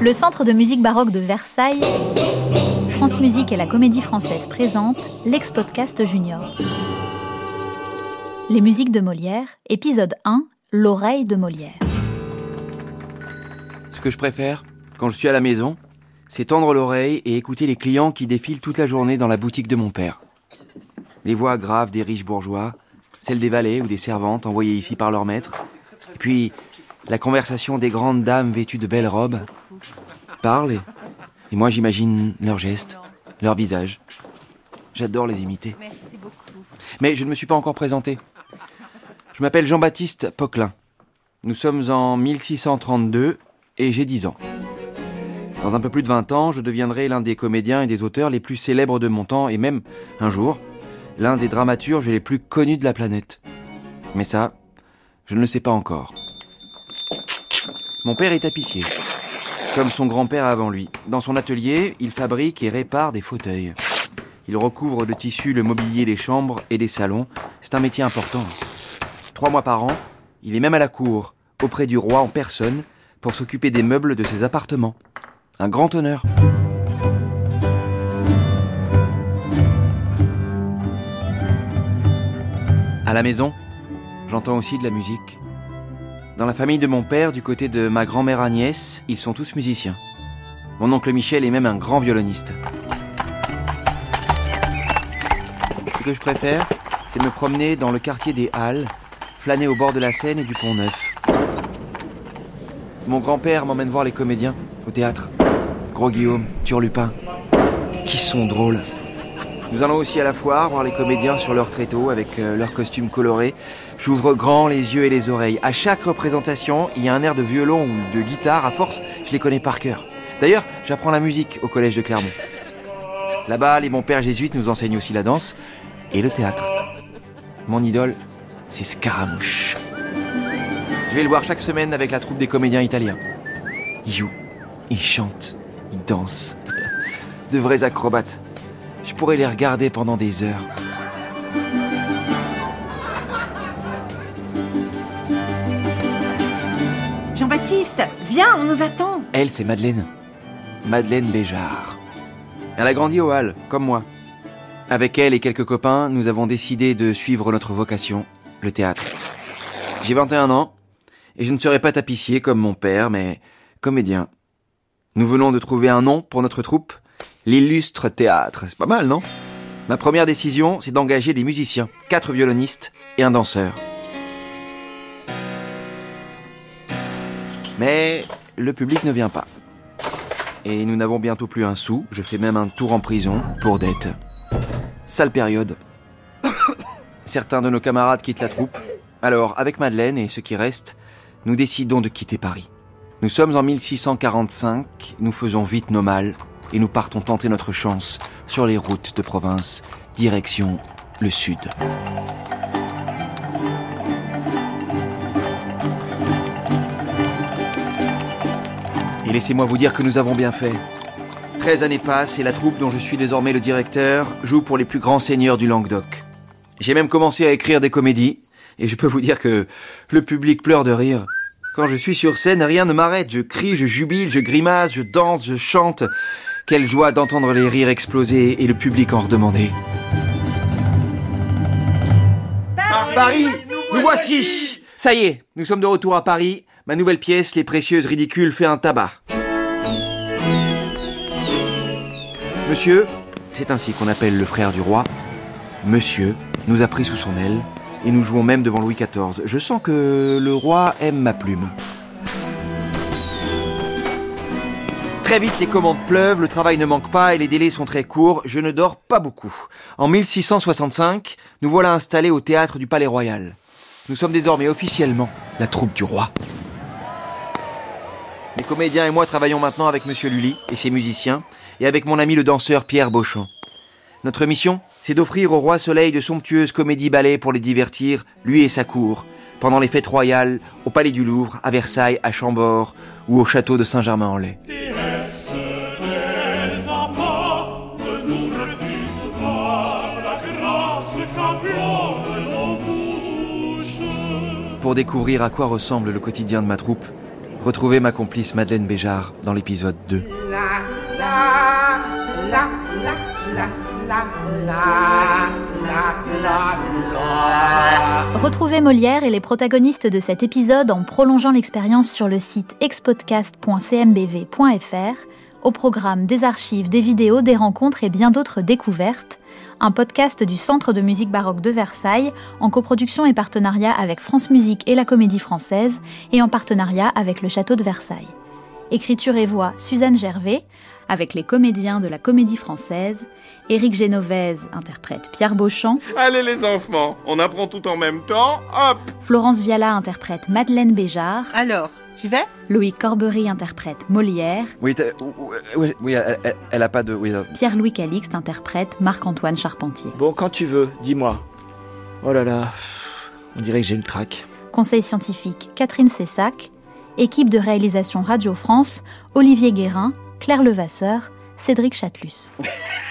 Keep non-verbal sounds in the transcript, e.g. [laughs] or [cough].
Le Centre de musique baroque de Versailles, France Musique et la Comédie Française présentent l'ex-podcast Junior. Les musiques de Molière, épisode 1, L'oreille de Molière. Ce que je préfère, quand je suis à la maison, c'est tendre l'oreille et écouter les clients qui défilent toute la journée dans la boutique de mon père. Les voix graves des riches bourgeois, celles des valets ou des servantes envoyées ici par leur maître, puis la conversation des grandes dames vêtues de belles robes, parlent et, et moi j'imagine leurs gestes, leurs visages. J'adore les imiter. Merci beaucoup. Mais je ne me suis pas encore présenté. Je m'appelle Jean-Baptiste Poquelin. Nous sommes en 1632 et j'ai 10 ans. Dans un peu plus de 20 ans, je deviendrai l'un des comédiens et des auteurs les plus célèbres de mon temps et même, un jour, l'un des dramaturges les plus connus de la planète. Mais ça, je ne le sais pas encore. Mon père est tapissier, comme son grand-père avant lui. Dans son atelier, il fabrique et répare des fauteuils. Il recouvre de tissu le mobilier des chambres et des salons. C'est un métier important. Trois mois par an, il est même à la cour, auprès du roi en personne, pour s'occuper des meubles de ses appartements. Un grand honneur. À la maison, j'entends aussi de la musique. Dans la famille de mon père, du côté de ma grand-mère Agnès, ils sont tous musiciens. Mon oncle Michel est même un grand violoniste. Ce que je préfère, c'est me promener dans le quartier des Halles, flâner au bord de la Seine et du Pont Neuf. Mon grand-père m'emmène voir les comédiens au théâtre. Gros Guillaume, Turlupin. Qui sont drôles. Nous allons aussi à la foire voir les comédiens sur leur tréteau avec euh, leurs costumes colorés. J'ouvre grand les yeux et les oreilles. À chaque représentation, il y a un air de violon ou de guitare. À force, je les connais par cœur. D'ailleurs, j'apprends la musique au collège de Clermont. Là-bas, les bons pères jésuites nous enseignent aussi la danse et le théâtre. Mon idole, c'est Scaramouche. Je vais le voir chaque semaine avec la troupe des comédiens italiens. Ils jouent, ils chantent, ils dansent. De vrais acrobates. Je pourrais les regarder pendant des heures. Jean-Baptiste, viens, on nous attend. Elle, c'est Madeleine. Madeleine Béjart. Elle a grandi au Hall, comme moi. Avec elle et quelques copains, nous avons décidé de suivre notre vocation, le théâtre. J'ai 21 ans, et je ne serai pas tapissier comme mon père, mais comédien. Nous venons de trouver un nom pour notre troupe, l'illustre théâtre. C'est pas mal, non? Ma première décision, c'est d'engager des musiciens, quatre violonistes et un danseur. Mais le public ne vient pas. Et nous n'avons bientôt plus un sou, je fais même un tour en prison pour dette. Sale période. [coughs] Certains de nos camarades quittent la troupe. Alors, avec Madeleine et ceux qui restent, nous décidons de quitter Paris. Nous sommes en 1645, nous faisons vite nos malles et nous partons tenter notre chance sur les routes de province, direction le sud. Et laissez-moi vous dire que nous avons bien fait. 13 années passent et la troupe dont je suis désormais le directeur joue pour les plus grands seigneurs du Languedoc. J'ai même commencé à écrire des comédies et je peux vous dire que le public pleure de rire. Quand je suis sur scène, rien ne m'arrête. Je crie, je jubile, je grimace, je danse, je chante. Quelle joie d'entendre les rires exploser et le public en redemander. Paris, nous voici Ça y est, nous sommes de retour à Paris. Ma nouvelle pièce, Les Précieuses Ridicules, fait un tabac. Monsieur, c'est ainsi qu'on appelle le frère du roi, Monsieur nous a pris sous son aile et nous jouons même devant Louis XIV. Je sens que le roi aime ma plume. Très vite, les commandes pleuvent, le travail ne manque pas et les délais sont très courts. Je ne dors pas beaucoup. En 1665, nous voilà installés au théâtre du Palais Royal. Nous sommes désormais officiellement la troupe du roi. Les comédiens et moi travaillons maintenant avec Monsieur Lully et ses musiciens, et avec mon ami le danseur Pierre Beauchamp. Notre mission, c'est d'offrir au roi Soleil de somptueuses comédies-ballets pour les divertir, lui et sa cour, pendant les fêtes royales, au Palais du Louvre, à Versailles, à Chambord ou au château de Saint-Germain-en-Laye. Pour découvrir à quoi ressemble le quotidien de ma troupe, Retrouvez ma complice Madeleine Béjart dans l'épisode 2. Retrouvez Molière et les protagonistes de cet épisode en prolongeant l'expérience sur le site expodcast.cmbv.fr, au programme des archives, des vidéos, des rencontres et bien d'autres découvertes, un podcast du Centre de musique baroque de Versailles en coproduction et partenariat avec France Musique et la Comédie Française et en partenariat avec le Château de Versailles. Écriture et voix Suzanne Gervais, avec les comédiens de la Comédie Française, Éric Génovèse interprète Pierre Beauchamp, Allez les enfants, on apprend tout en même temps, hop! Florence Viala interprète Madeleine Béjart, Alors, j'y vais Loïc Corbery interprète Molière, Oui, t'as- oui, oui, elle, elle- elle a pas de... Oui, euh, Pierre-Louis Calixte interprète Marc-Antoine Charpentier. Bon, quand tu veux, dis-moi. Oh là là, on dirait que j'ai le trac. Conseil scientifique Catherine Cessac, équipe de réalisation Radio France, Olivier Guérin, Claire Levasseur, Cédric Chatelus. [laughs]